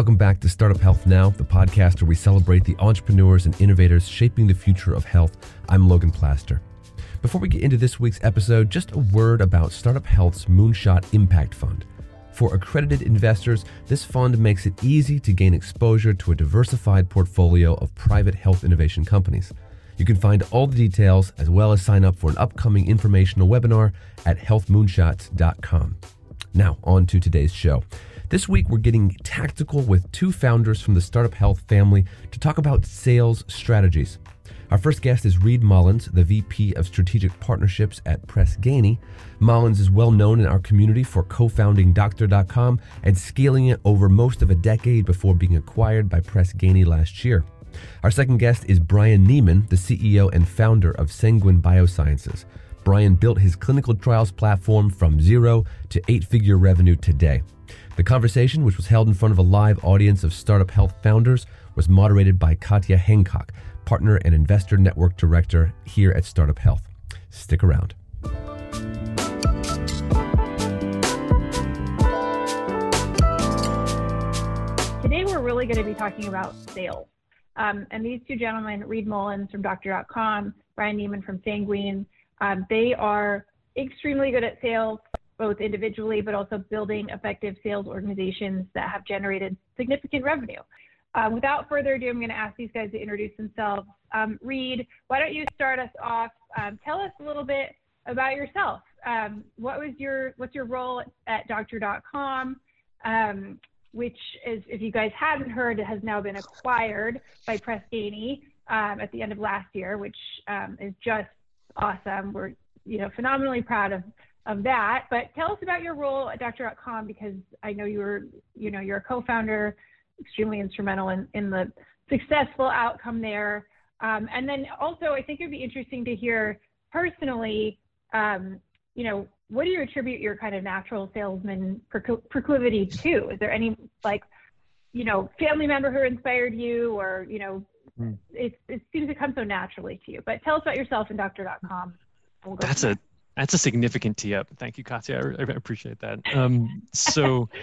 Welcome back to Startup Health Now, the podcast where we celebrate the entrepreneurs and innovators shaping the future of health. I'm Logan Plaster. Before we get into this week's episode, just a word about Startup Health's Moonshot Impact Fund. For accredited investors, this fund makes it easy to gain exposure to a diversified portfolio of private health innovation companies. You can find all the details as well as sign up for an upcoming informational webinar at healthmoonshots.com. Now, on to today's show. This week, we're getting tactical with two founders from the Startup Health family to talk about sales strategies. Our first guest is Reed Mullins, the VP of Strategic Partnerships at Press Ganey. Mullins is well known in our community for co founding Doctor.com and scaling it over most of a decade before being acquired by Press Ganey last year. Our second guest is Brian Neman, the CEO and founder of Sanguine Biosciences. Brian built his clinical trials platform from zero to eight figure revenue today. The conversation, which was held in front of a live audience of startup health founders, was moderated by Katya Hancock, partner and investor network director here at Startup Health. Stick around. Today, we're really going to be talking about sales. Um, and these two gentlemen, Reed Mullins from Doctor.com, Brian Neman from Sanguine, um, they are extremely good at sales, both individually, but also building effective sales organizations that have generated significant revenue. Um, without further ado, I'm going to ask these guys to introduce themselves. Um, Reed, why don't you start us off? Um, tell us a little bit about yourself. Um, what was your what's your role at Doctor.com? Um, which is, if you guys hadn't heard, it has now been acquired by Press Ganey um, at the end of last year, which is just awesome. We're you know phenomenally proud of of that. But tell us about your role at Doctor.com because I know you were you know you're a co-founder extremely instrumental in, in the successful outcome there. Um, and then also, I think it'd be interesting to hear personally, um, you know, what do you attribute your kind of natural salesman proclivity to? Is there any like, you know, family member who inspired you, or you know, mm. it it seems to come so naturally to you. But tell us about yourself and Doctor.com. We'll that's a that's a significant tee up. Thank you, Katya. I, I appreciate that. Um, so.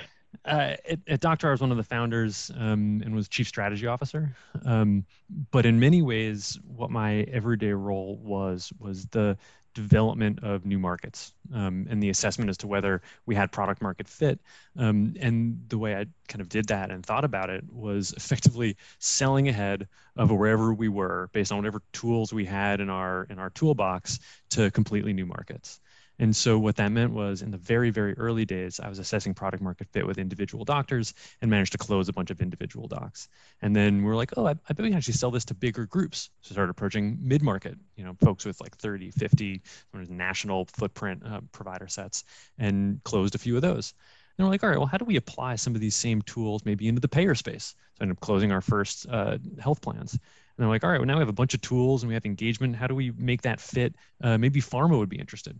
Uh, at, at Doctor, I was one of the founders um, and was chief strategy officer. Um, but in many ways, what my everyday role was was the development of new markets um, and the assessment as to whether we had product market fit. Um, and the way I kind of did that and thought about it was effectively selling ahead of wherever we were based on whatever tools we had in our in our toolbox to completely new markets. And so what that meant was in the very, very early days, I was assessing product market fit with individual doctors and managed to close a bunch of individual docs. And then we are like, oh, I, I bet we can actually sell this to bigger groups. So started approaching mid-market, you know, folks with like 30, 50 national footprint uh, provider sets and closed a few of those. And we're like, all right, well, how do we apply some of these same tools maybe into the payer space? So I ended up closing our first uh, health plans. And they're like, all right, well, now we have a bunch of tools and we have engagement. How do we make that fit? Uh, maybe pharma would be interested.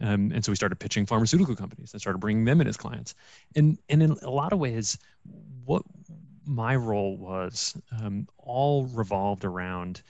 Um, and so we started pitching pharmaceutical companies and started bringing them in as clients. And, and in a lot of ways, what my role was um, all revolved around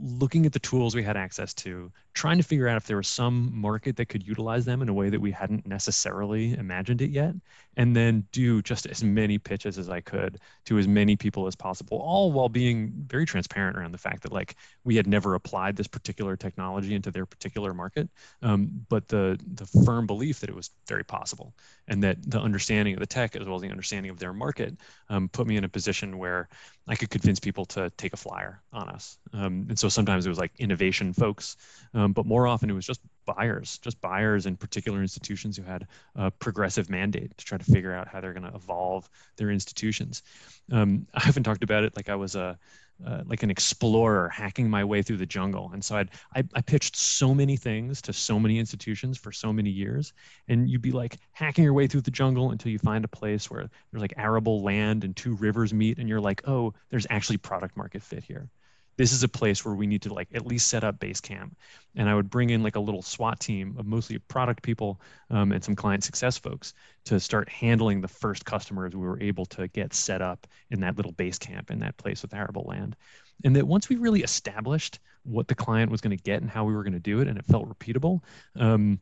looking at the tools we had access to, trying to figure out if there was some market that could utilize them in a way that we hadn't necessarily imagined it yet, and then do just as many pitches as I could to as many people as possible, all while being very transparent around the fact that like we had never applied this particular technology into their particular market, um, but the the firm belief that it was very possible, and that the understanding of the tech as well as the understanding of their market um, put me in a position where I could convince people to take a flyer on us. Um, and so sometimes it was like innovation folks, um, but more often it was just buyers, just buyers in particular institutions who had a progressive mandate to try to figure out how they're going to evolve their institutions. Um, I haven't talked about it like I was a uh, like an explorer hacking my way through the jungle. And so I'd, I, I pitched so many things to so many institutions for so many years. And you'd be like hacking your way through the jungle until you find a place where there's like arable land and two rivers meet. And you're like, oh, there's actually product market fit here this is a place where we need to like at least set up base camp and i would bring in like a little swat team of mostly product people um, and some client success folks to start handling the first customers we were able to get set up in that little base camp in that place with arable land. And that once we really established what the client was going to get and how we were going to do it and it felt repeatable um,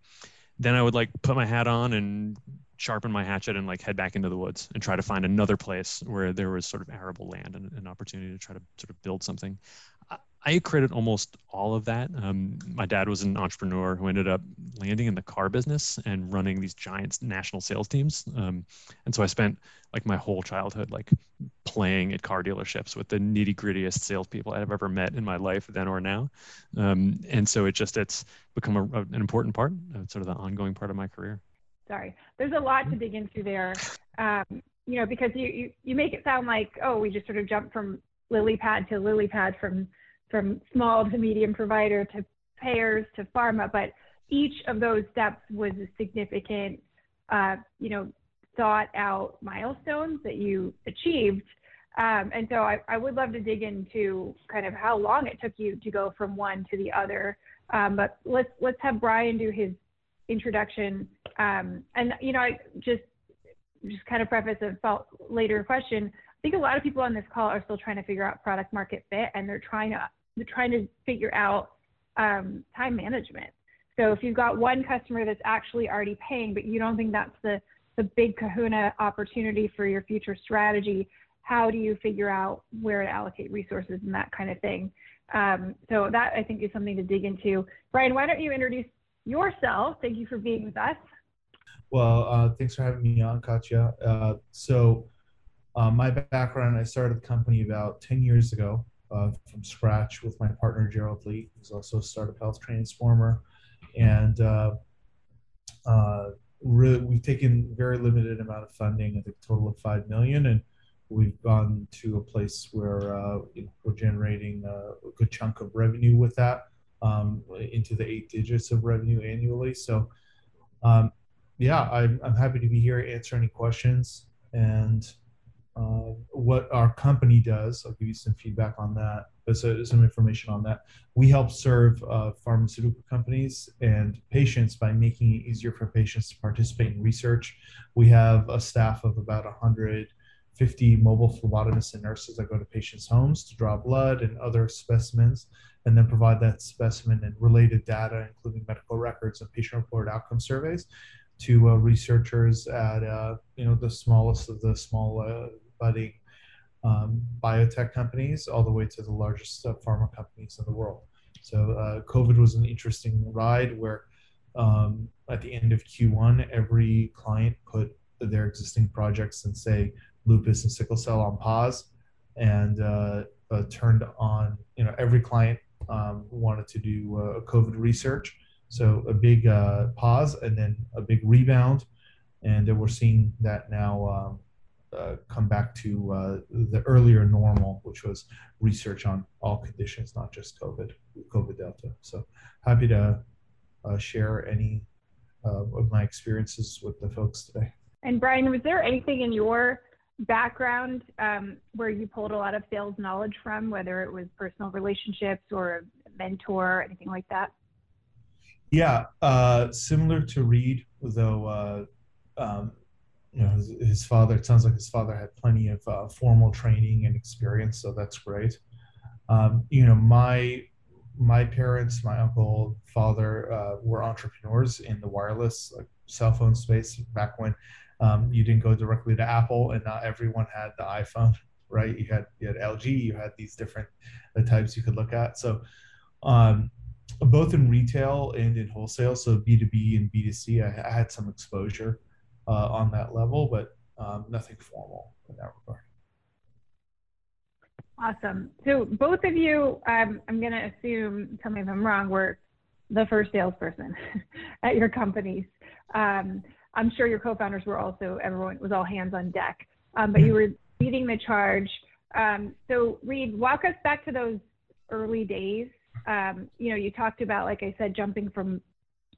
then i would like put my hat on and sharpen my hatchet and like head back into the woods and try to find another place where there was sort of arable land and an opportunity to try to sort of build something. I credit almost all of that. Um, my dad was an entrepreneur who ended up landing in the car business and running these giant national sales teams. Um, and so I spent like my whole childhood like playing at car dealerships with the nitty grittiest salespeople I've ever met in my life, then or now. Um, and so it just it's become a, an important part, sort of the ongoing part of my career. Sorry, there's a lot to dig into there. Um, you know, because you, you you make it sound like oh we just sort of jumped from lily pad to lily pad from from small to medium provider to payers to pharma, but each of those steps was a significant, uh, you know, thought out milestones that you achieved. Um, and so I, I, would love to dig into kind of how long it took you to go from one to the other. Um, but let's let's have Brian do his introduction. Um, and you know, I just just kind of preface a later question. I think a lot of people on this call are still trying to figure out product market fit, and they're trying to trying to figure out um, time management. So if you've got one customer that's actually already paying, but you don't think that's the, the big kahuna opportunity for your future strategy, how do you figure out where to allocate resources and that kind of thing? Um, so that I think is something to dig into. Brian, why don't you introduce yourself? Thank you for being with us. Well, uh, thanks for having me on, Katya. Uh, so uh, my background, I started the company about 10 years ago uh, from scratch with my partner Gerald Lee, who's also a startup health transformer, and uh, uh, really, we've taken very limited amount of funding, I think a total of five million, and we've gone to a place where uh, we're generating a good chunk of revenue with that, um, into the eight digits of revenue annually. So, um, yeah, I'm, I'm happy to be here, answer any questions, and uh, what our company does. I'll give you some feedback on that, so, some information on that. We help serve uh, pharmaceutical companies and patients by making it easier for patients to participate in research. We have a staff of about 150 mobile phlebotomists and nurses that go to patients' homes to draw blood and other specimens and then provide that specimen and related data, including medical records and patient-reported outcome surveys, to uh, researchers at uh, you know the smallest of the small uh, budding um, biotech companies all the way to the largest uh, pharma companies in the world. So uh, COVID was an interesting ride where um, at the end of Q1, every client put their existing projects and say lupus and sickle cell on pause and uh, uh, turned on, you know, every client um, wanted to do uh, COVID research. So a big uh, pause and then a big rebound. And we're seeing that now um, uh, come back to uh, the earlier normal, which was research on all conditions, not just COVID, COVID Delta. So happy to share any of my experiences with the folks today. And Brian, was there anything in your background um, where you pulled a lot of sales knowledge from, whether it was personal relationships or a mentor, or anything like that? Yeah, uh, similar to Reed, though uh, um, you know his, his, father it sounds like his father had plenty of uh, formal training and experience so that's great um, you know my my parents my uncle father uh, were entrepreneurs in the wireless like, cell phone space back when um, you didn't go directly to apple and not everyone had the iphone right you had you had lg you had these different uh, types you could look at so um, both in retail and in wholesale so b2b and b2c I, I had some exposure uh, on that level, but um, nothing formal in that regard. Awesome. So both of you, I'm going to assume, tell me if I'm wrong, were the first salesperson at your companies. Um, I'm sure your co-founders were also, everyone was all hands on deck, um, but you were leading the charge. Um, so Reed, walk us back to those early days. Um, you know, you talked about, like I said, jumping from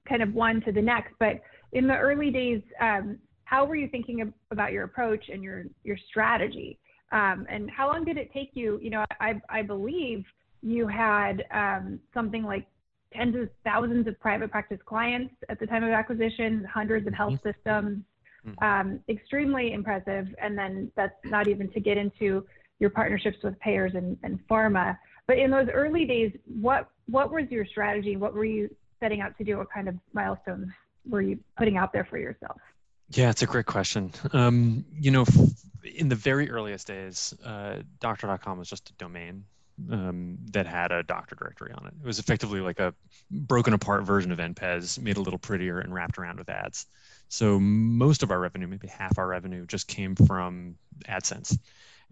kind of one to the next, but in the early days, um, how were you thinking about your approach and your your strategy? Um, and how long did it take you? You know, I I believe you had um, something like tens of thousands of private practice clients at the time of acquisition, hundreds of health mm-hmm. systems. Mm-hmm. Um, extremely impressive. And then that's not even to get into your partnerships with payers and, and pharma. But in those early days, what what was your strategy? What were you setting out to do? What kind of milestones were you putting out there for yourself? Yeah, it's a great question. Um, you know, in the very earliest days, uh, doctor.com was just a domain um, that had a doctor directory on it. It was effectively like a broken apart version of NPPES, made a little prettier and wrapped around with ads. So most of our revenue, maybe half our revenue, just came from AdSense.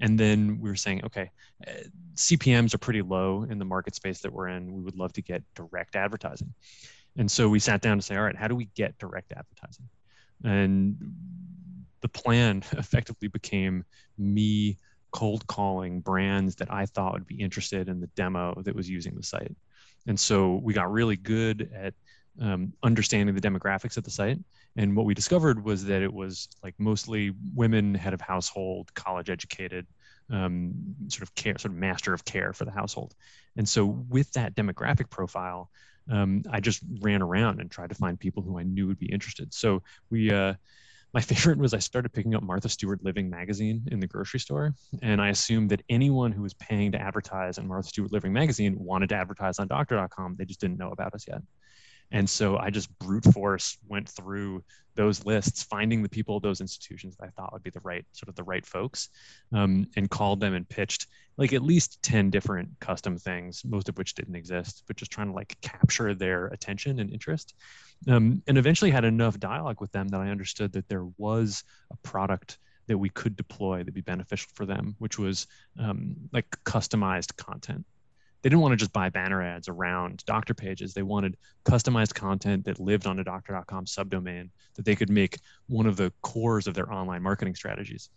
And then we were saying, okay, uh, CPMs are pretty low in the market space that we're in. We would love to get direct advertising. And so we sat down to say, all right, how do we get direct advertising? And the plan effectively became me cold calling brands that I thought would be interested in the demo that was using the site. And so we got really good at um, understanding the demographics of the site. And what we discovered was that it was like mostly women, head of household, college educated, um, sort of care, sort of master of care for the household. And so with that demographic profile, um, I just ran around and tried to find people who I knew would be interested. So we, uh, my favorite was I started picking up Martha Stewart Living magazine in the grocery store. And I assumed that anyone who was paying to advertise in Martha Stewart Living magazine wanted to advertise on doctor.com. They just didn't know about us yet. And so I just brute force went through those lists, finding the people, those institutions that I thought would be the right sort of the right folks, um, and called them and pitched like at least 10 different custom things, most of which didn't exist, but just trying to like capture their attention and interest. Um, and eventually had enough dialogue with them that I understood that there was a product that we could deploy that'd be beneficial for them, which was um, like customized content they didn't want to just buy banner ads around doctor pages. They wanted customized content that lived on a doctor.com subdomain that they could make one of the cores of their online marketing strategies.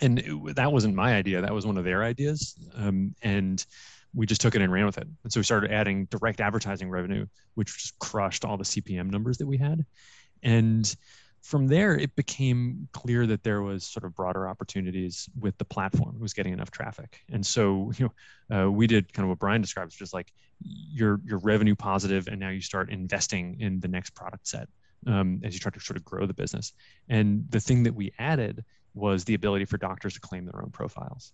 And it, that wasn't my idea. That was one of their ideas. Um, and we just took it and ran with it. And so we started adding direct advertising revenue, which just crushed all the CPM numbers that we had. And from there, it became clear that there was sort of broader opportunities with the platform. It was getting enough traffic, and so you know, uh, we did kind of what Brian describes, just like you're you're revenue positive, and now you start investing in the next product set um, as you try to sort of grow the business. And the thing that we added was the ability for doctors to claim their own profiles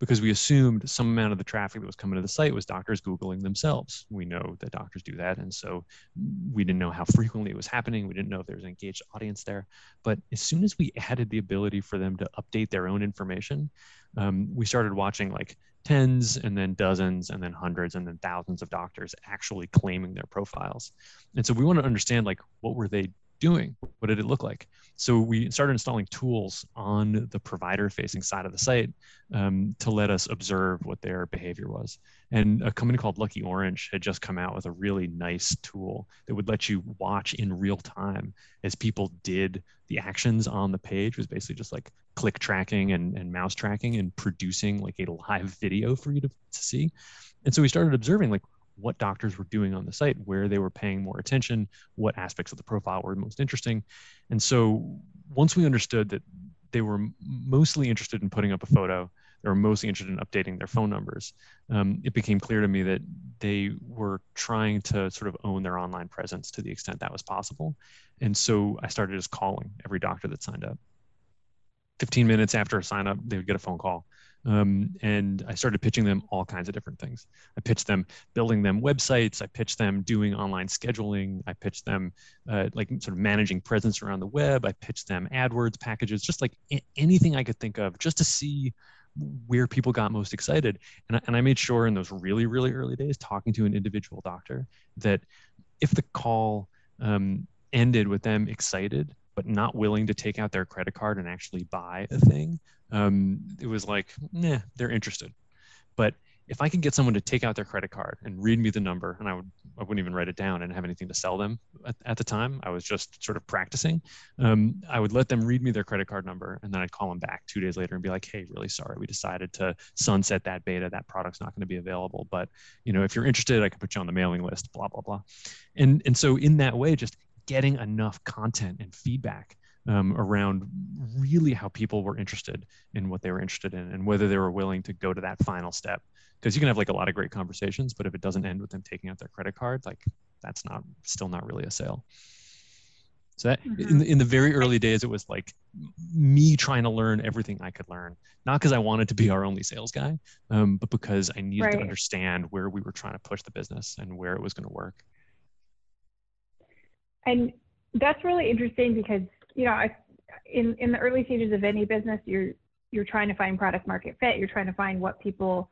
because we assumed some amount of the traffic that was coming to the site was doctors Googling themselves. We know that doctors do that. And so we didn't know how frequently it was happening. We didn't know if there was an engaged audience there. But as soon as we added the ability for them to update their own information, um, we started watching like tens and then dozens and then hundreds and then thousands of doctors actually claiming their profiles. And so we want to understand like what were they doing? What did it look like? So we started installing tools on the provider facing side of the site um, to let us observe what their behavior was. And a company called Lucky Orange had just come out with a really nice tool that would let you watch in real time as people did the actions on the page it was basically just like click tracking and, and mouse tracking and producing like a live video for you to, to see. And so we started observing like, what doctors were doing on the site, where they were paying more attention, what aspects of the profile were most interesting. And so once we understood that they were mostly interested in putting up a photo, they were mostly interested in updating their phone numbers, um, it became clear to me that they were trying to sort of own their online presence to the extent that was possible. And so I started just calling every doctor that signed up. 15 minutes after a sign up, they would get a phone call um, and I started pitching them all kinds of different things. I pitched them building them websites. I pitched them doing online scheduling. I pitched them uh, like sort of managing presence around the web. I pitched them AdWords packages, just like anything I could think of, just to see where people got most excited. And I, and I made sure in those really, really early days, talking to an individual doctor, that if the call um, ended with them excited, but not willing to take out their credit card and actually buy a thing, um, it was like, nah, they're interested. But if I can get someone to take out their credit card and read me the number, and I would I wouldn't even write it down and have anything to sell them at, at the time. I was just sort of practicing. Um, I would let them read me their credit card number, and then I'd call them back two days later and be like, "Hey, really sorry, we decided to sunset that beta. That product's not going to be available. But you know, if you're interested, I can put you on the mailing list. Blah blah blah." And and so in that way, just getting enough content and feedback um, around really how people were interested in what they were interested in and whether they were willing to go to that final step. Because you can have like a lot of great conversations, but if it doesn't end with them taking out their credit card, like that's not still not really a sale. So that mm-hmm. in, the, in the very early days, it was like me trying to learn everything I could learn, not because I wanted to be our only sales guy, um, but because I needed right. to understand where we were trying to push the business and where it was going to work. And that's really interesting because you know, I, in in the early stages of any business, you're you're trying to find product market fit. You're trying to find what people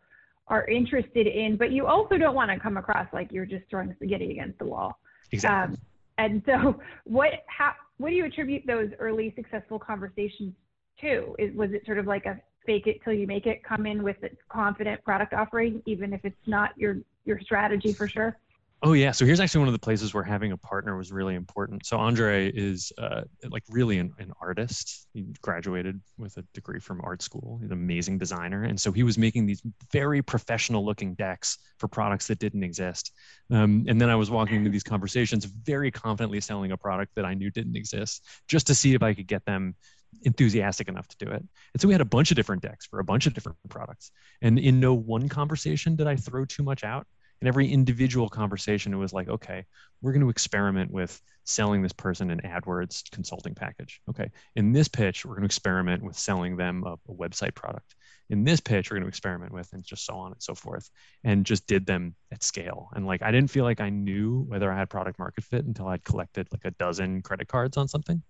are interested in, but you also don't want to come across like you're just throwing spaghetti against the wall. Exactly. Um, and so, what how what do you attribute those early successful conversations to? Is was it sort of like a fake it till you make it, come in with a confident product offering, even if it's not your your strategy for sure? Oh yeah. So here's actually one of the places where having a partner was really important. So Andre is uh, like really an, an, artist. He graduated with a degree from art school. He's an amazing designer, and so he was making these very professional looking decks for products that didn't exist. Um, and then I was walking into these conversations, very confidently selling a product that I knew didn't exist, just to see if I could get them enthusiastic enough to do it. And so we had a bunch of different decks for a bunch of different products. And in no one conversation did I throw too much out in every individual conversation, it was like, okay, we're going to experiment with selling this person an AdWords consulting package. Okay. In this pitch, we're going to experiment with selling them a, a website product. In this pitch, we're going to experiment with, and just so on and so forth, and just did them at scale. And like, I didn't feel like I knew whether I had product market fit until I'd collected like a dozen credit cards on something.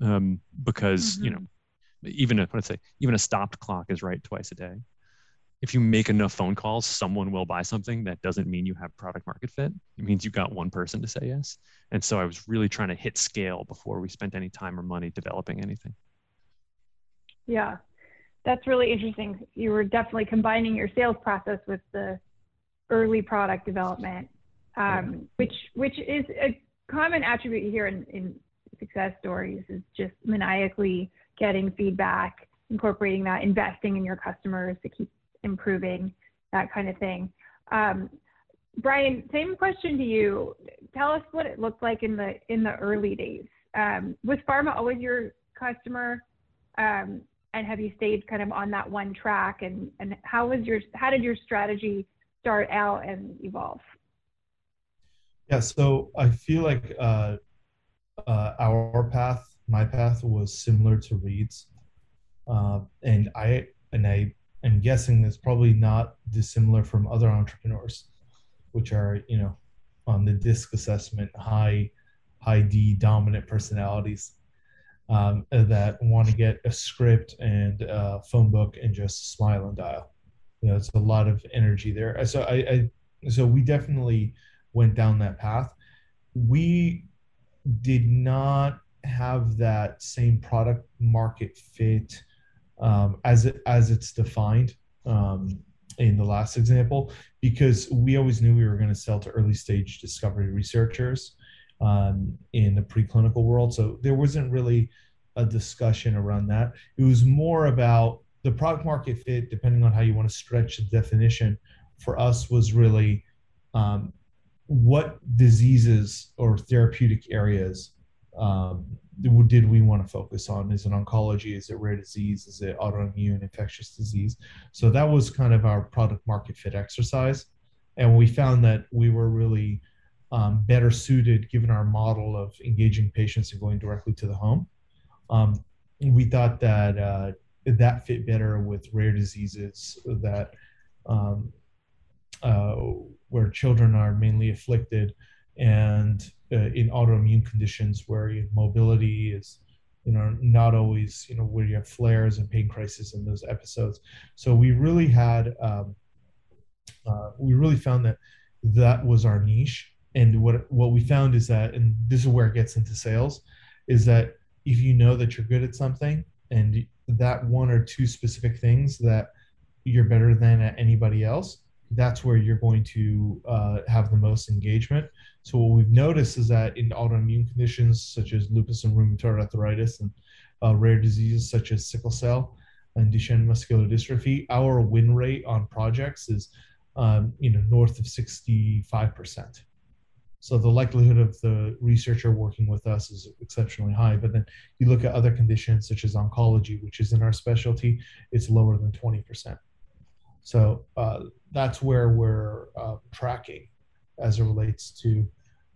Um, because, mm-hmm. you know, even a, let's say, even a stopped clock is right twice a day if you make enough phone calls, someone will buy something. That doesn't mean you have product market fit. It means you got one person to say yes. And so I was really trying to hit scale before we spent any time or money developing anything. Yeah, that's really interesting. You were definitely combining your sales process with the early product development, um, which which is a common attribute you hear in, in success stories is just maniacally getting feedback, incorporating that, investing in your customers to keep improving, that kind of thing. Um, Brian, same question to you. Tell us what it looked like in the in the early days. Um, was pharma always your customer, um, and have you stayed kind of on that one track? And and how was your how did your strategy start out and evolve? Yeah, so I feel like uh, uh, our path, my path, was similar to Reed's, uh, and I and I I'm guessing that's probably not dissimilar from other entrepreneurs, which are, you know, on the DISC assessment, high, high D dominant personalities um, that want to get a script and a phone book and just smile and dial. You know, it's a lot of energy there. So I, I so we definitely went down that path. We did not have that same product market fit um, as it as it's defined um, in the last example, because we always knew we were going to sell to early stage discovery researchers um, in the preclinical world. So there wasn't really a discussion around that. It was more about the product market fit, depending on how you want to stretch the definition. For us, was really um, what diseases or therapeutic areas um, did we want to focus on? Is it oncology? Is it rare disease? Is it autoimmune infectious disease? So that was kind of our product market fit exercise. And we found that we were really um, better suited given our model of engaging patients and going directly to the home. Um, we thought that uh, that fit better with rare diseases that um, uh, where children are mainly afflicted and uh, in autoimmune conditions where mobility is you know not always you know where you have flares and pain crisis and those episodes. So we really had um, uh, we really found that that was our niche. And what what we found is that and this is where it gets into sales is that if you know that you're good at something and that one or two specific things that you're better than at anybody else that's where you're going to uh, have the most engagement. So what we've noticed is that in autoimmune conditions such as lupus and rheumatoid arthritis and uh, rare diseases such as sickle cell and Duchenne muscular dystrophy, our win rate on projects is um, you know north of 65%. So the likelihood of the researcher working with us is exceptionally high. But then you look at other conditions such as oncology, which is in our specialty, it's lower than 20%. So uh, that's where we're uh, tracking as it relates to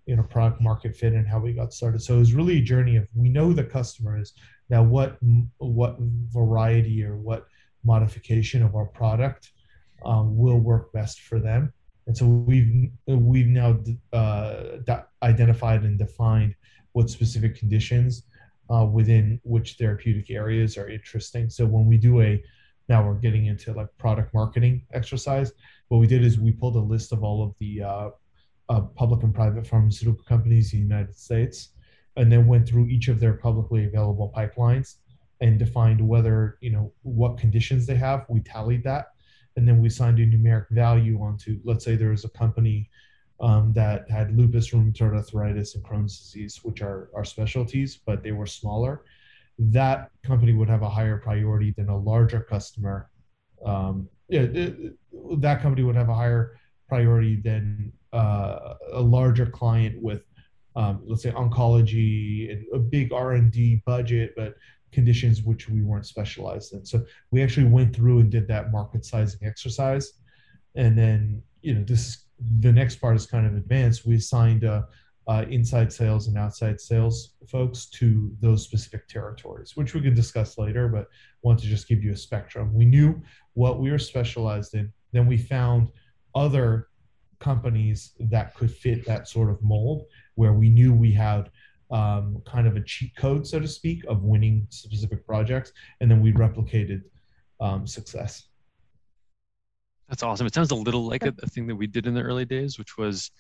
you know product market fit and how we got started. So it was really a journey of we know the customer is now what what variety or what modification of our product um, will work best for them. And so we've we've now uh, identified and defined what specific conditions uh, within which therapeutic areas are interesting. So when we do a now we're getting into like product marketing exercise. What we did is we pulled a list of all of the uh, uh, public and private pharmaceutical companies in the United States, and then went through each of their publicly available pipelines and defined whether you know what conditions they have. We tallied that, and then we assigned a numeric value onto. Let's say there was a company um, that had lupus, rheumatoid arthritis, and Crohn's disease, which are our specialties, but they were smaller that company would have a higher priority than a larger customer. Um, yeah, it, that company would have a higher priority than uh, a larger client with, um, let's say, oncology and a big R and D budget, but conditions which we weren't specialized in. So we actually went through and did that market sizing exercise, and then you know this the next part is kind of advanced. We assigned a uh, inside sales and outside sales folks to those specific territories, which we can discuss later, but want to just give you a spectrum. We knew what we were specialized in. Then we found other companies that could fit that sort of mold where we knew we had um, kind of a cheat code, so to speak, of winning specific projects. And then we replicated um, success. That's awesome. It sounds a little like a, a thing that we did in the early days, which was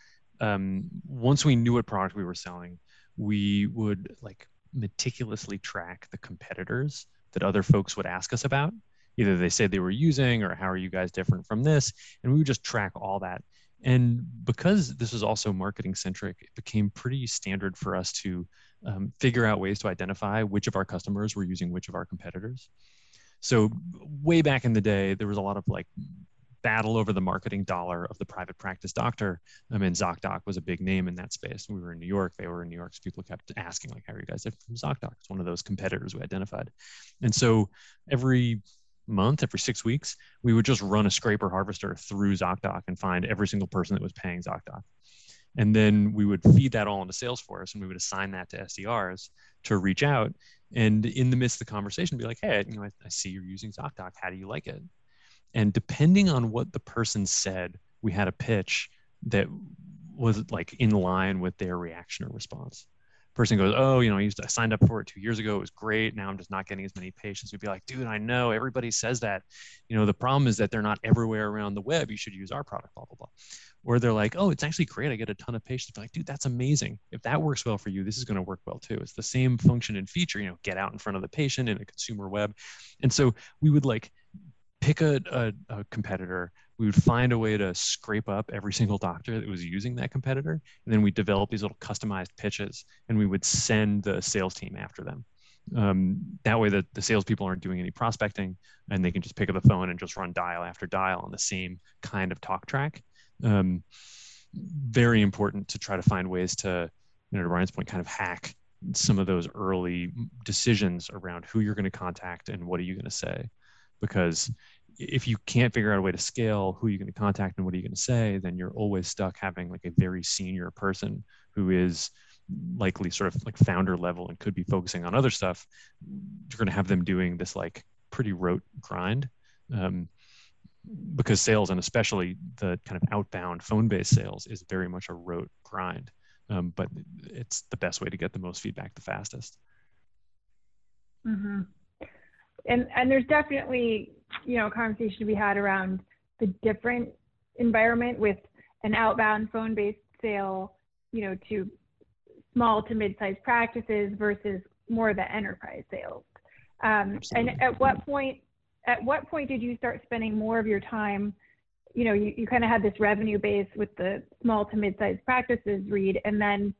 um, once we knew what product we were selling, we would like meticulously track the competitors that other folks would ask us about. Either they said they were using or how are you guys different from this? And we would just track all that. And because this was also marketing centric, it became pretty standard for us to um, figure out ways to identify which of our customers were using which of our competitors. So way back in the day, there was a lot of like battle over the marketing dollar of the private practice doctor. I mean, ZocDoc was a big name in that space. We were in New York, they were in New York. So people kept asking, like, how are you guys from ZocDoc? It's one of those competitors we identified. And so every month, every six weeks, we would just run a scraper harvester through ZocDoc and find every single person that was paying ZocDoc. And then we would feed that all into Salesforce and we would assign that to SDRs to reach out. And in the midst of the conversation, be like, hey, you know, I, I see you're using ZocDoc. How do you like it? And depending on what the person said, we had a pitch that was like in line with their reaction or response. Person goes, Oh, you know, I used to, I signed up for it two years ago. It was great. Now I'm just not getting as many patients. We'd be like, dude, I know everybody says that. You know, the problem is that they're not everywhere around the web. You should use our product, blah, blah, blah. Or they're like, oh, it's actually great. I get a ton of patients. They're like, dude, that's amazing. If that works well for you, this is going to work well too. It's the same function and feature, you know, get out in front of the patient in a consumer web. And so we would like pick a, a, a, competitor we would find a way to scrape up every single doctor that was using that competitor and then we develop these little customized pitches and we would send the sales team after them. Um, that way the, the salespeople aren't doing any prospecting and they can just pick up the phone and just run dial after dial on the same kind of talk track. Um, very important to try to find ways to you know to Brian's point kind of hack some of those early decisions around who you're going to contact and what are you going to say. Because if you can't figure out a way to scale who you're going to contact and what are you going to say, then you're always stuck having like a very senior person who is likely sort of like founder level and could be focusing on other stuff. You're going to have them doing this like pretty rote grind. Um, because sales and especially the kind of outbound phone-based sales is very much a rote grind um, but it's the best way to get the most feedback the fastest mm-hmm. and and there's definitely you know, conversation to be had around the different environment with an outbound phone-based sale, you know, to small to mid-sized practices versus more of the enterprise sales. Um, and at what point, at what point did you start spending more of your time? You know, you, you kind of had this revenue base with the small to mid-sized practices Reed, and then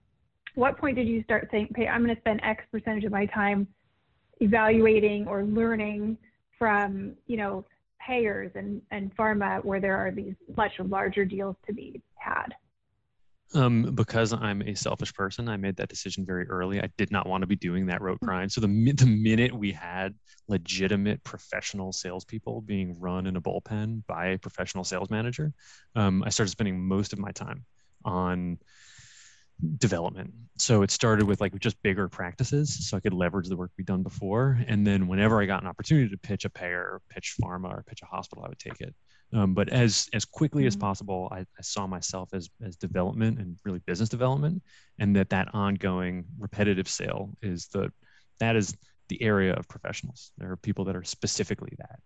what point did you start saying, "Hey, I'm going to spend X percentage of my time evaluating or learning from you know payers and, and pharma where there are these much larger deals to be had? Um, because I'm a selfish person, I made that decision very early. I did not want to be doing that rote grind. So the the minute we had legitimate professional salespeople being run in a bullpen by a professional sales manager, um, I started spending most of my time on development. So it started with like just bigger practices so I could leverage the work we'd done before. And then whenever I got an opportunity to pitch a payer or pitch pharma or pitch a hospital, I would take it. Um, but as as quickly mm-hmm. as possible, I, I, saw myself as as development and really business development, and that that ongoing repetitive sale is the that is the area of professionals. There are people that are specifically that.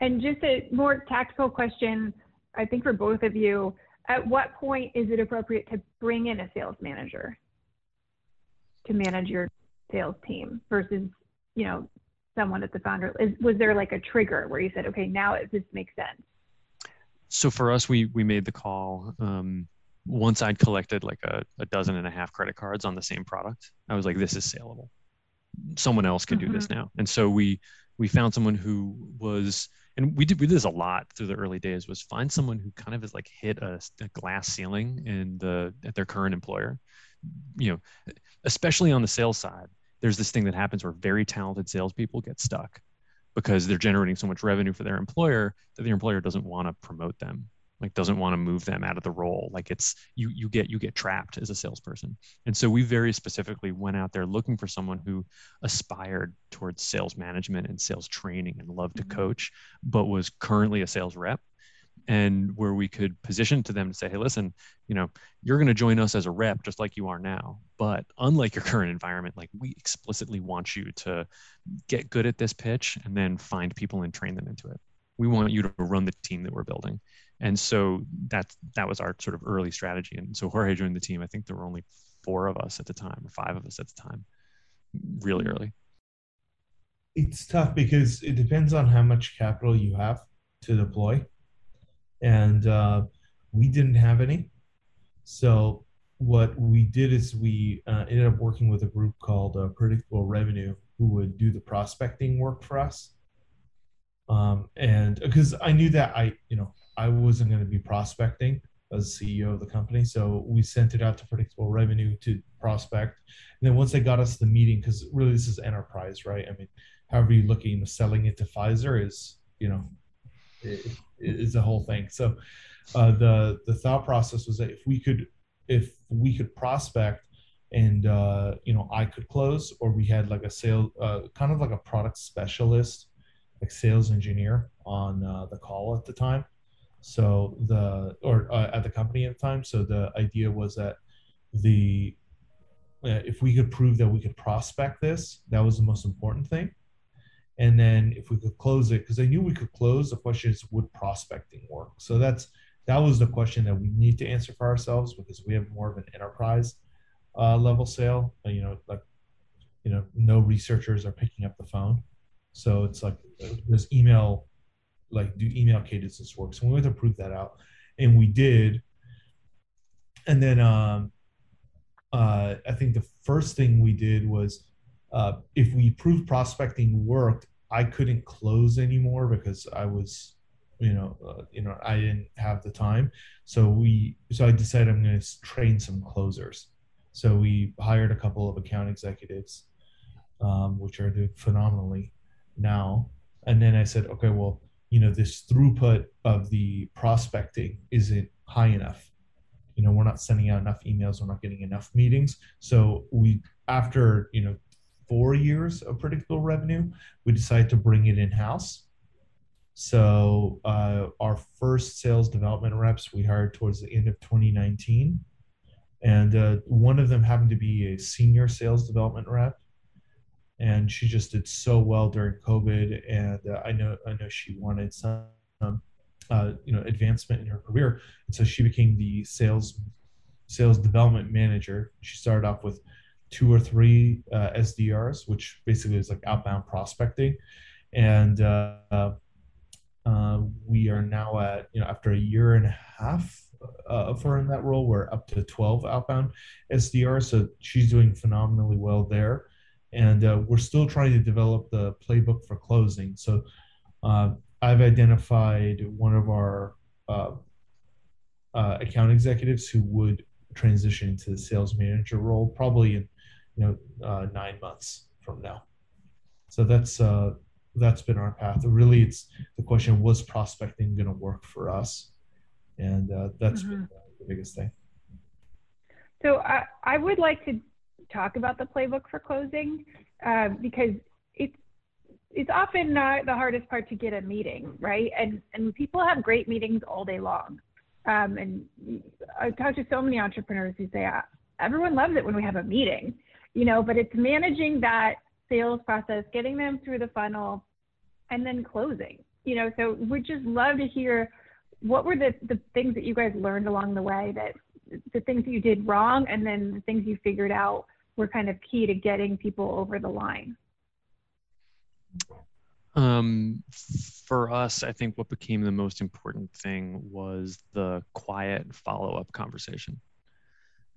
And just a more tactical question, I think for both of you, at what point is it appropriate to bring in a sales manager to manage your sales team versus, you know, someone at the founder? Is, was there like a trigger where you said, okay, now it, this makes sense? So for us, we we made the call. Um, once I'd collected like a, a dozen and a half credit cards on the same product, I was like, this is saleable. Someone else can mm-hmm. do this mm-hmm. now. And so we we found someone who was and we did we did this a lot through the early days was find someone who kind of has like hit a, a glass ceiling in the at their current employer. You know especially on the sales side there's this thing that happens where very talented salespeople get stuck because they're generating so much revenue for their employer that the employer doesn't want to promote them like doesn't want to move them out of the role. Like it's you you get you get trapped as a salesperson. And so we very specifically went out there looking for someone who aspired towards sales management and sales training and loved to mm-hmm. coach but was currently a sales rep and where we could position to them to say hey listen you know you're going to join us as a rep just like you are now but unlike your current environment like we explicitly want you to get good at this pitch and then find people and train them into it. We want you to run the team that we're building and so that that was our sort of early strategy. And so jorge joined the team. I think there were only four of us at the time or five of us at the time really early. It's tough because it depends on how much capital you have to deploy. And uh, we didn't have any. So what we did is we uh, ended up working with a group called uh, predictable revenue who would do the prospecting work for us. Um, and because i knew that i you know I wasn't going to be prospecting as CEO of the company. So we sent it out to predictable revenue to prospect. And then once they got us the meeting, because really this is enterprise, right? I mean, however you look at selling it to Pfizer is, you know, is the whole thing. So uh, the the thought process was that if we could if we could prospect and uh, you know I could close, or we had like a sale, uh, kind of like a product specialist, like sales engineer on uh, the call at the time so the or uh, at the company at the time. So the idea was that the uh, if we could prove that we could prospect this, that was the most important thing. And then if we could close it, because I knew we could close, the question is would prospecting work? So that's that was the question that we need to answer for ourselves because we have more of an enterprise uh, level sale. You know, like you know, no researchers are picking up the phone, so it's like uh, there's email like do email cadences work? So we went to prove that out and we did. And then um, uh, i think the first thing we did was uh, if we proved prospecting worked i couldn't close anymore because i was you know uh, you know i didn't have the time. So we so i decided i'm going to train some closers. So we hired a couple of account executives um, which are doing phenomenally now. And then i said okay well you know this throughput of the prospecting isn't high enough. You know we're not sending out enough emails we're not getting enough meetings. So we after you know four years of predictable revenue we decided to bring it in house so uh, our first sales development reps we hired towards the end of 2019 and uh, one of them happened to be a senior sales development rep and she just did so well during COVID. And uh, I know I know she wanted some uh, you know advancement in her career, and so she became the sales sales development manager. She started off with two or three uh, SDRs, which basically is like outbound prospecting, and uh, uh, we are now at you know after a year and a half uh, of her in that role, we're up to 12 outbound SDRs. So she's doing phenomenally well there and uh, we're still trying to develop the playbook for closing. So uh, I've identified one of our uh, uh account executives who would transition to the sales manager role probably in you know uh, nine months from now. So that's uh, that's been our path. Really, it's the question: Was prospecting going to work for us? And that's mm-hmm. the biggest thing. So I, I would like to talk about the playbook for closing uh, because it's it's often not the hardest part to get a meeting, right? And and people have great meetings all day long. Um, and I talk to so many entrepreneurs who say, everyone loves it when we have a meeting. you know, but it's managing that sales process, getting them through the funnel, and then closing. You know, so we'd just love to hear what were the, the things that you guys learned along the way that the things that you did wrong and then the things you figured out were kind of key to getting people over the line? Um, for us, I think what became the most important thing was the quiet follow up conversation.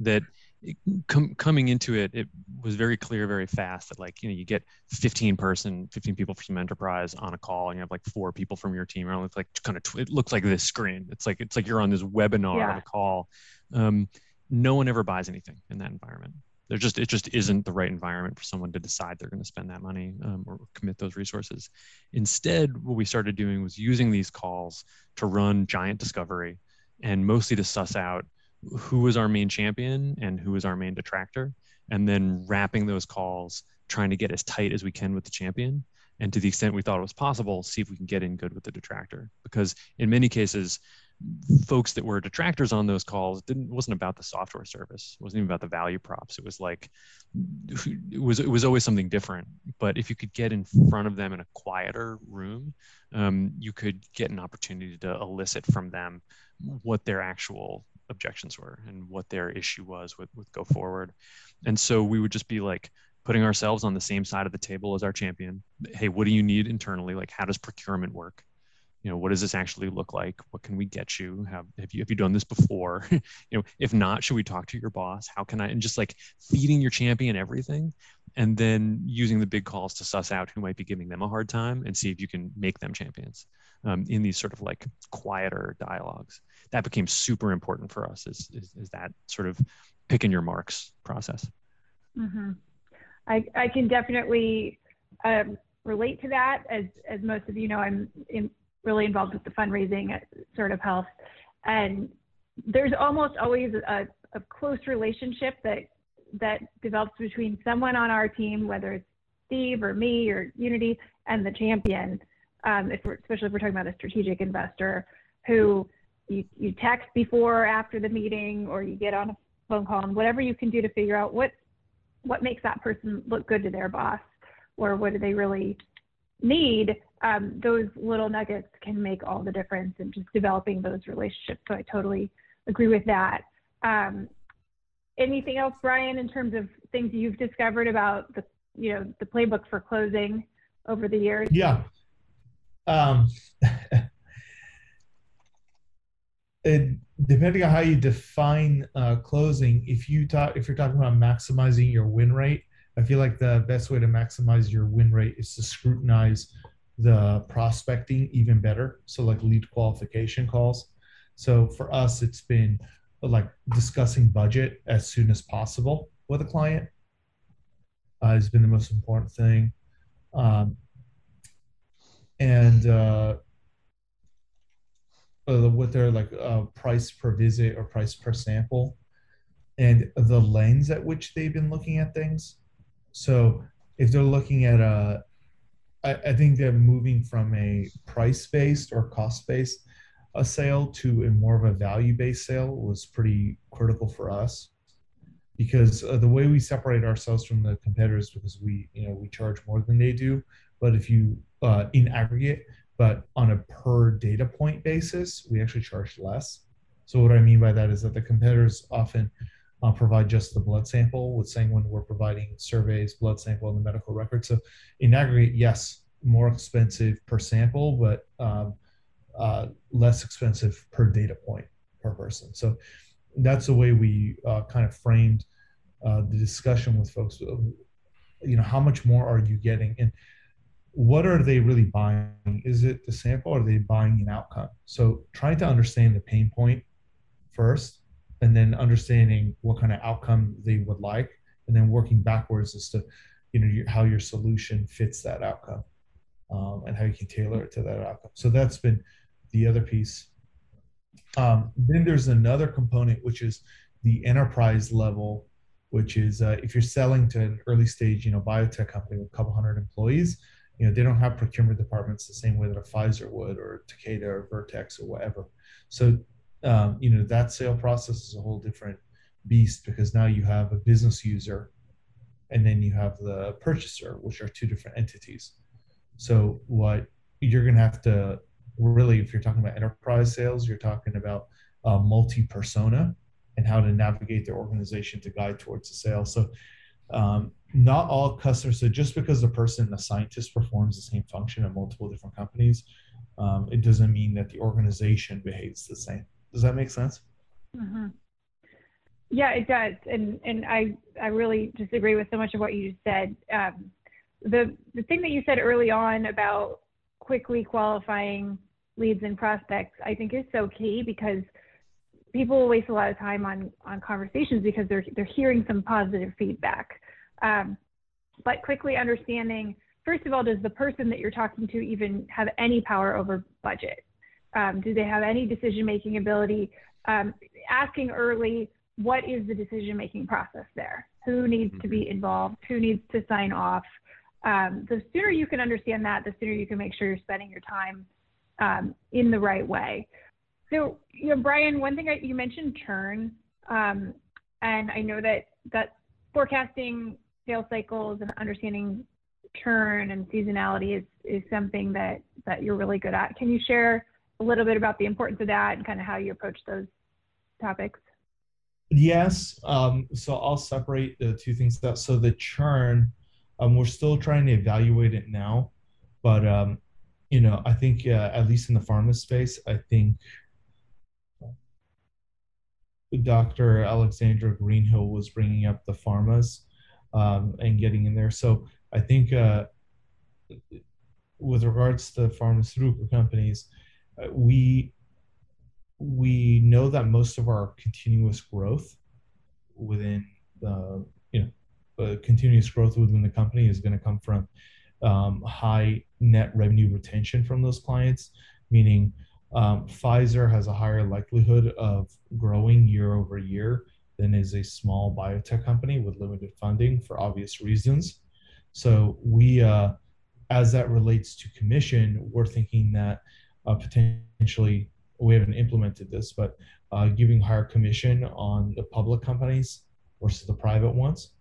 That com- coming into it, it was very clear very fast that like you know you get 15 person, 15 people from enterprise on a call, and you have like four people from your team. And It's like kind of tw- it looks like this screen. It's like it's like you're on this webinar yeah. on a call. Um, no one ever buys anything in that environment. There just it just isn't the right environment for someone to decide they're going to spend that money um, or commit those resources. Instead, what we started doing was using these calls to run giant discovery and mostly to suss out who is our main champion and who is our main detractor, and then wrapping those calls, trying to get as tight as we can with the champion. And to the extent we thought it was possible, see if we can get in good with the detractor. Because in many cases, folks that were detractors on those calls didn't wasn't about the software service it wasn't even about the value props it was like it was it was always something different but if you could get in front of them in a quieter room um, you could get an opportunity to elicit from them what their actual objections were and what their issue was with, with go forward. And so we would just be like putting ourselves on the same side of the table as our champion. Hey, what do you need internally? Like, how does procurement work? You know, what does this actually look like? What can we get you? Have have you have you done this before? you know, if not, should we talk to your boss? How can I? And just like feeding your champion everything, and then using the big calls to suss out who might be giving them a hard time and see if you can make them champions um, in these sort of like quieter dialogues that became super important for us is, is, is that sort of picking your marks process. Mm-hmm. I, I can definitely um, relate to that. As, as most of you know, I'm in, really involved with the fundraising at of Health. And there's almost always a, a close relationship that, that develops between someone on our team, whether it's Steve or me or Unity, and the champion, um, if especially if we're talking about a strategic investor who you, you text before or after the meeting or you get on a phone call and whatever you can do to figure out what what makes that person look good to their boss or what do they really need um, those little nuggets can make all the difference in just developing those relationships. So i totally agree with that. Um, anything else brian in terms of things you've discovered about the you know the playbook for closing over the years? Yeah. Um, it, depending on how you define uh, closing, if you talk, if you're talking about maximizing your win rate, I feel like the best way to maximize your win rate is to scrutinize the prospecting even better. So like lead qualification calls. So for us, it's been like discussing budget as soon as possible with a client uh, has been the most important thing. Um, and uh, uh, what their like uh, price per visit or price per sample and the lens at which they've been looking at things so if they're looking at a I, I think they're moving from a price based or cost based a sale to a more of a value based sale was pretty critical for us because uh, the way we separate ourselves from the competitors because we you know we charge more than they do but if you uh, in aggregate but on a per data point basis, we actually charge less. So what I mean by that is that the competitors often uh, provide just the blood sample, with when we're providing surveys, blood sample, and the medical record. So in aggregate, yes, more expensive per sample, but um, uh, less expensive per data point per person. So that's the way we uh, kind of framed uh, the discussion with folks. You know, how much more are you getting? And what are they really buying? Is it the sample or are they buying an outcome? So trying to understand the pain point first and then understanding what kind of outcome they would like and then working backwards as to you know how your solution fits that outcome um, and how you can tailor it to that outcome so that's been the other piece um, then there's another component which is the enterprise level which is uh, if you're selling to an early stage you know biotech company with a couple hundred employees you know they don't have procurement departments the same way that a Pfizer would or Takeda or Vertex or whatever. So um, you know that sale process is a whole different beast because now you have a business user and then you have the purchaser, which are two different entities. So what you're going to have to really, if you're talking about enterprise sales, you're talking about uh, multi-persona and how to navigate their organization to guide towards the sale. So um, not all customers. So just because the person, the scientist, performs the same function at multiple different companies, um, it doesn't mean that the organization behaves the same. Does that make sense? Mm-hmm. Yeah, it does, and and I I really disagree with so much of what you just said. Um, the the thing that you said early on about quickly qualifying leads and prospects, I think is so key because people waste a lot of time on on conversations because they're they're hearing some positive feedback, um, but quickly understanding first of all, does the person that you're talking to even have any power over budget? Um, do they have any decision making ability? Um, asking early what is the decision making process there? Who needs to be mm-hmm. involved? Who needs to sign off? Um, the sooner you can understand that, the sooner you can make sure you're spending your time um, in the right way. So, you know, Brian, one thing I, you mentioned churn, um, and I know that that forecasting sales cycles and understanding churn and seasonality is is something that that you're really good at. Can you share a little bit about the importance of that and kind of how you approach those topics? Yes. Um, so I'll separate the two things out. So the churn, um, we're still trying to evaluate it now, but um, you know, I think uh, at least in the pharma space, I think Dr. Alexandra Greenhill was bringing up the pharmas um, and getting in there. So I think uh, with regards to pharmaceutical companies, we we know that most of our continuous growth within the you know uh, continuous growth within the company is going to come from um, high net revenue retention from those clients meaning um, pfizer has a higher likelihood of growing year over year than is a small biotech company with limited funding for obvious reasons. So we uh, as that relates to commission we're thinking that uh, potentially we haven't implemented this, but uh, giving higher commission on the public companies versus the private ones.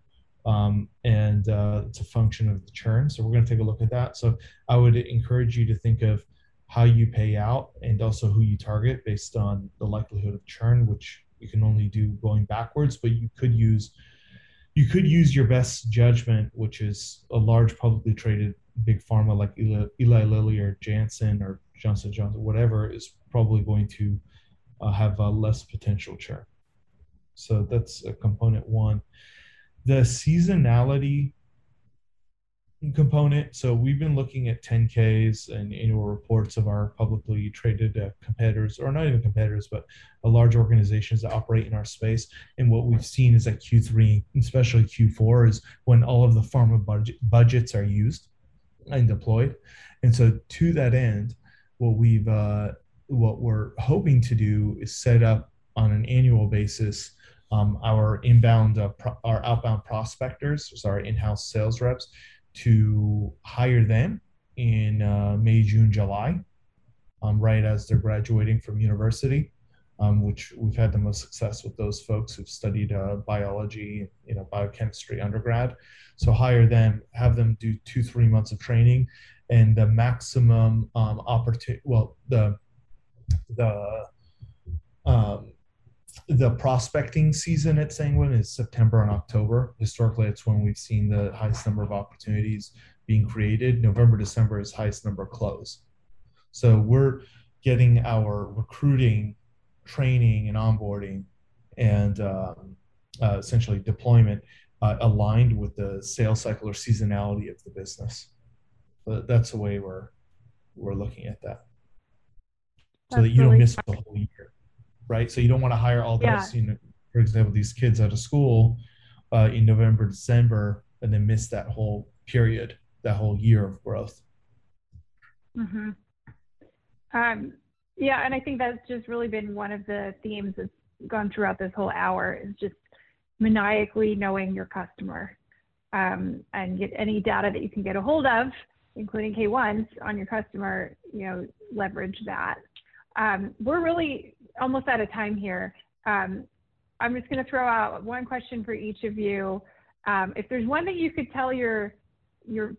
Um, and uh, it's a function of the churn. So we're going to take a look at that. So I would encourage you to think of how you pay out and also who you target based on the likelihood of churn, which you can only do going backwards, but you could use you could use your best judgment, which is a large publicly traded big pharma like Eli, Eli Lilly or Janssen or Johnson Johnson, whatever, is probably going to uh, have a less potential churn. So that's a component one. The seasonality component. So we've been looking at 10Ks and annual reports of our publicly traded uh, competitors, or not even competitors, but uh, large organizations that operate in our space. And what we've seen is that Q3, especially Q4, is when all of the pharma budget, budgets are used and deployed. And so to that end, what we've uh, what we're hoping to do is set up on an annual basis um, our inbound, uh, pro- our outbound prospectors, sorry, in-house sales reps, to hire them in uh, May, June, July, um, right as they're graduating from university, um, which we've had the most success with those folks who've studied uh, biology, you know, biochemistry undergrad. So hire them, have them do two, three months of training, and the maximum um, opportunity, well, the the um, the prospecting season at Sanguine is September and October. Historically, it's when we've seen the highest number of opportunities being created. November, December is highest number close. So we're getting our recruiting, training, and onboarding, and um, uh, essentially deployment uh, aligned with the sales cycle or seasonality of the business. But that's the way we're we're looking at that so that you don't miss the whole year, right? So you don't want to hire all those, yeah. you know, for example, these kids out of school uh, in November, December, and then miss that whole period, that whole year of growth. Mm-hmm. Um, yeah, and I think that's just really been one of the themes that's gone throughout this whole hour is just maniacally knowing your customer um, and get any data that you can get a hold of, including K1s on your customer, you know, leverage that. Um, we're really almost out of time here. Um, I'm just going to throw out one question for each of you. Um, if there's one thing you could tell your your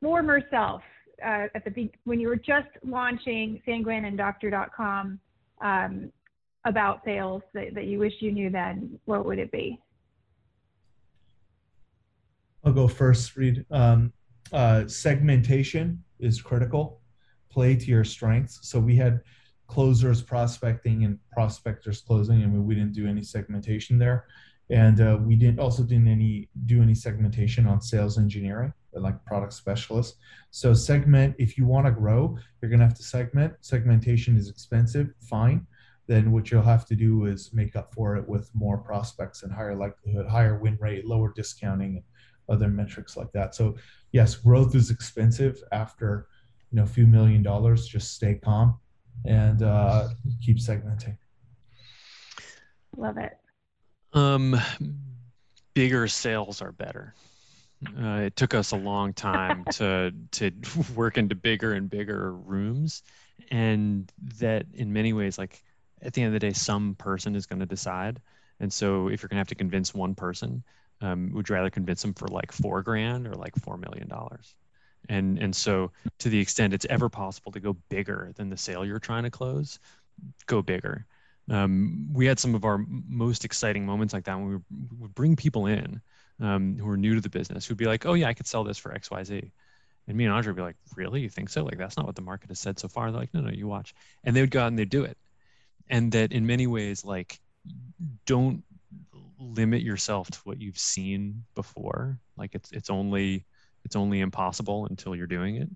former self uh, at the when you were just launching Sanguine and Doctor.com um, about sales that, that you wish you knew then, what would it be? I'll go first, Reed. Um, uh, segmentation is critical. Play to your strengths. So we had closers prospecting and prospectors closing, and we didn't do any segmentation there. And uh, we didn't also didn't any do any segmentation on sales engineering, like product specialists. So segment if you want to grow, you're gonna have to segment. Segmentation is expensive, fine. Then what you'll have to do is make up for it with more prospects and higher likelihood, higher win rate, lower discounting, other metrics like that. So yes, growth is expensive after you know a few million dollars. Just stay calm and uh, keep segmenting. Love it. Um, bigger sales are better. Uh, it took us a long time to to work into bigger and bigger rooms, and that in many ways, like at the end of the day, some person is going to decide. And so, if you're going to have to convince one person, um, would you rather convince them for like four grand or like four million dollars? And and so, to the extent it's ever possible to go bigger than the sale you're trying to close, go bigger um, we had some of our most exciting moments like that when we would bring people in um, who are new to the business who'd be like, oh yeah, I could sell this for X, Y, Z. And me and Andre would be like, really? You think so? Like, that's not what the market has said so far. They're like, no, no, you watch. And they would go out and they'd do it. And that in many ways, like, don't limit yourself to what you've seen before. Like it's, it's only, it's only impossible until you're doing it.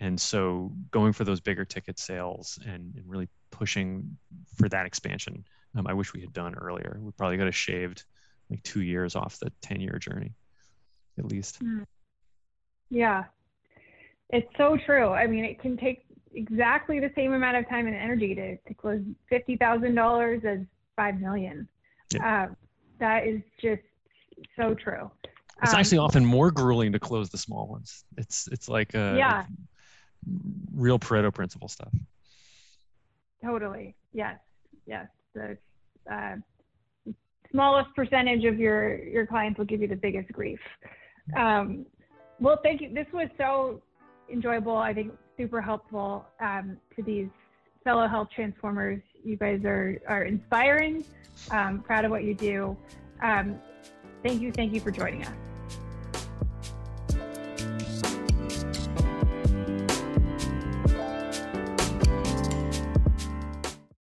And so going for those bigger ticket sales and, and really pushing for that expansion, um, I wish we had done earlier. We probably got have shaved like two years off the 10 year journey, at least. Hmm. Yeah, it's so true. I mean, it can take exactly the same amount of time and energy to, to close $50,000 as 5 million. Yeah. Uh, that is just so true. It's um, actually often more grueling to close the small ones. It's it's like a, yeah real Pareto principle stuff. Totally. Yes. Yes. The uh, smallest percentage of your your clients will give you the biggest grief. Um, well, thank you. This was so enjoyable. I think super helpful um, to these fellow health transformers. You guys are are inspiring. Um, proud of what you do. Um, thank you. Thank you for joining us.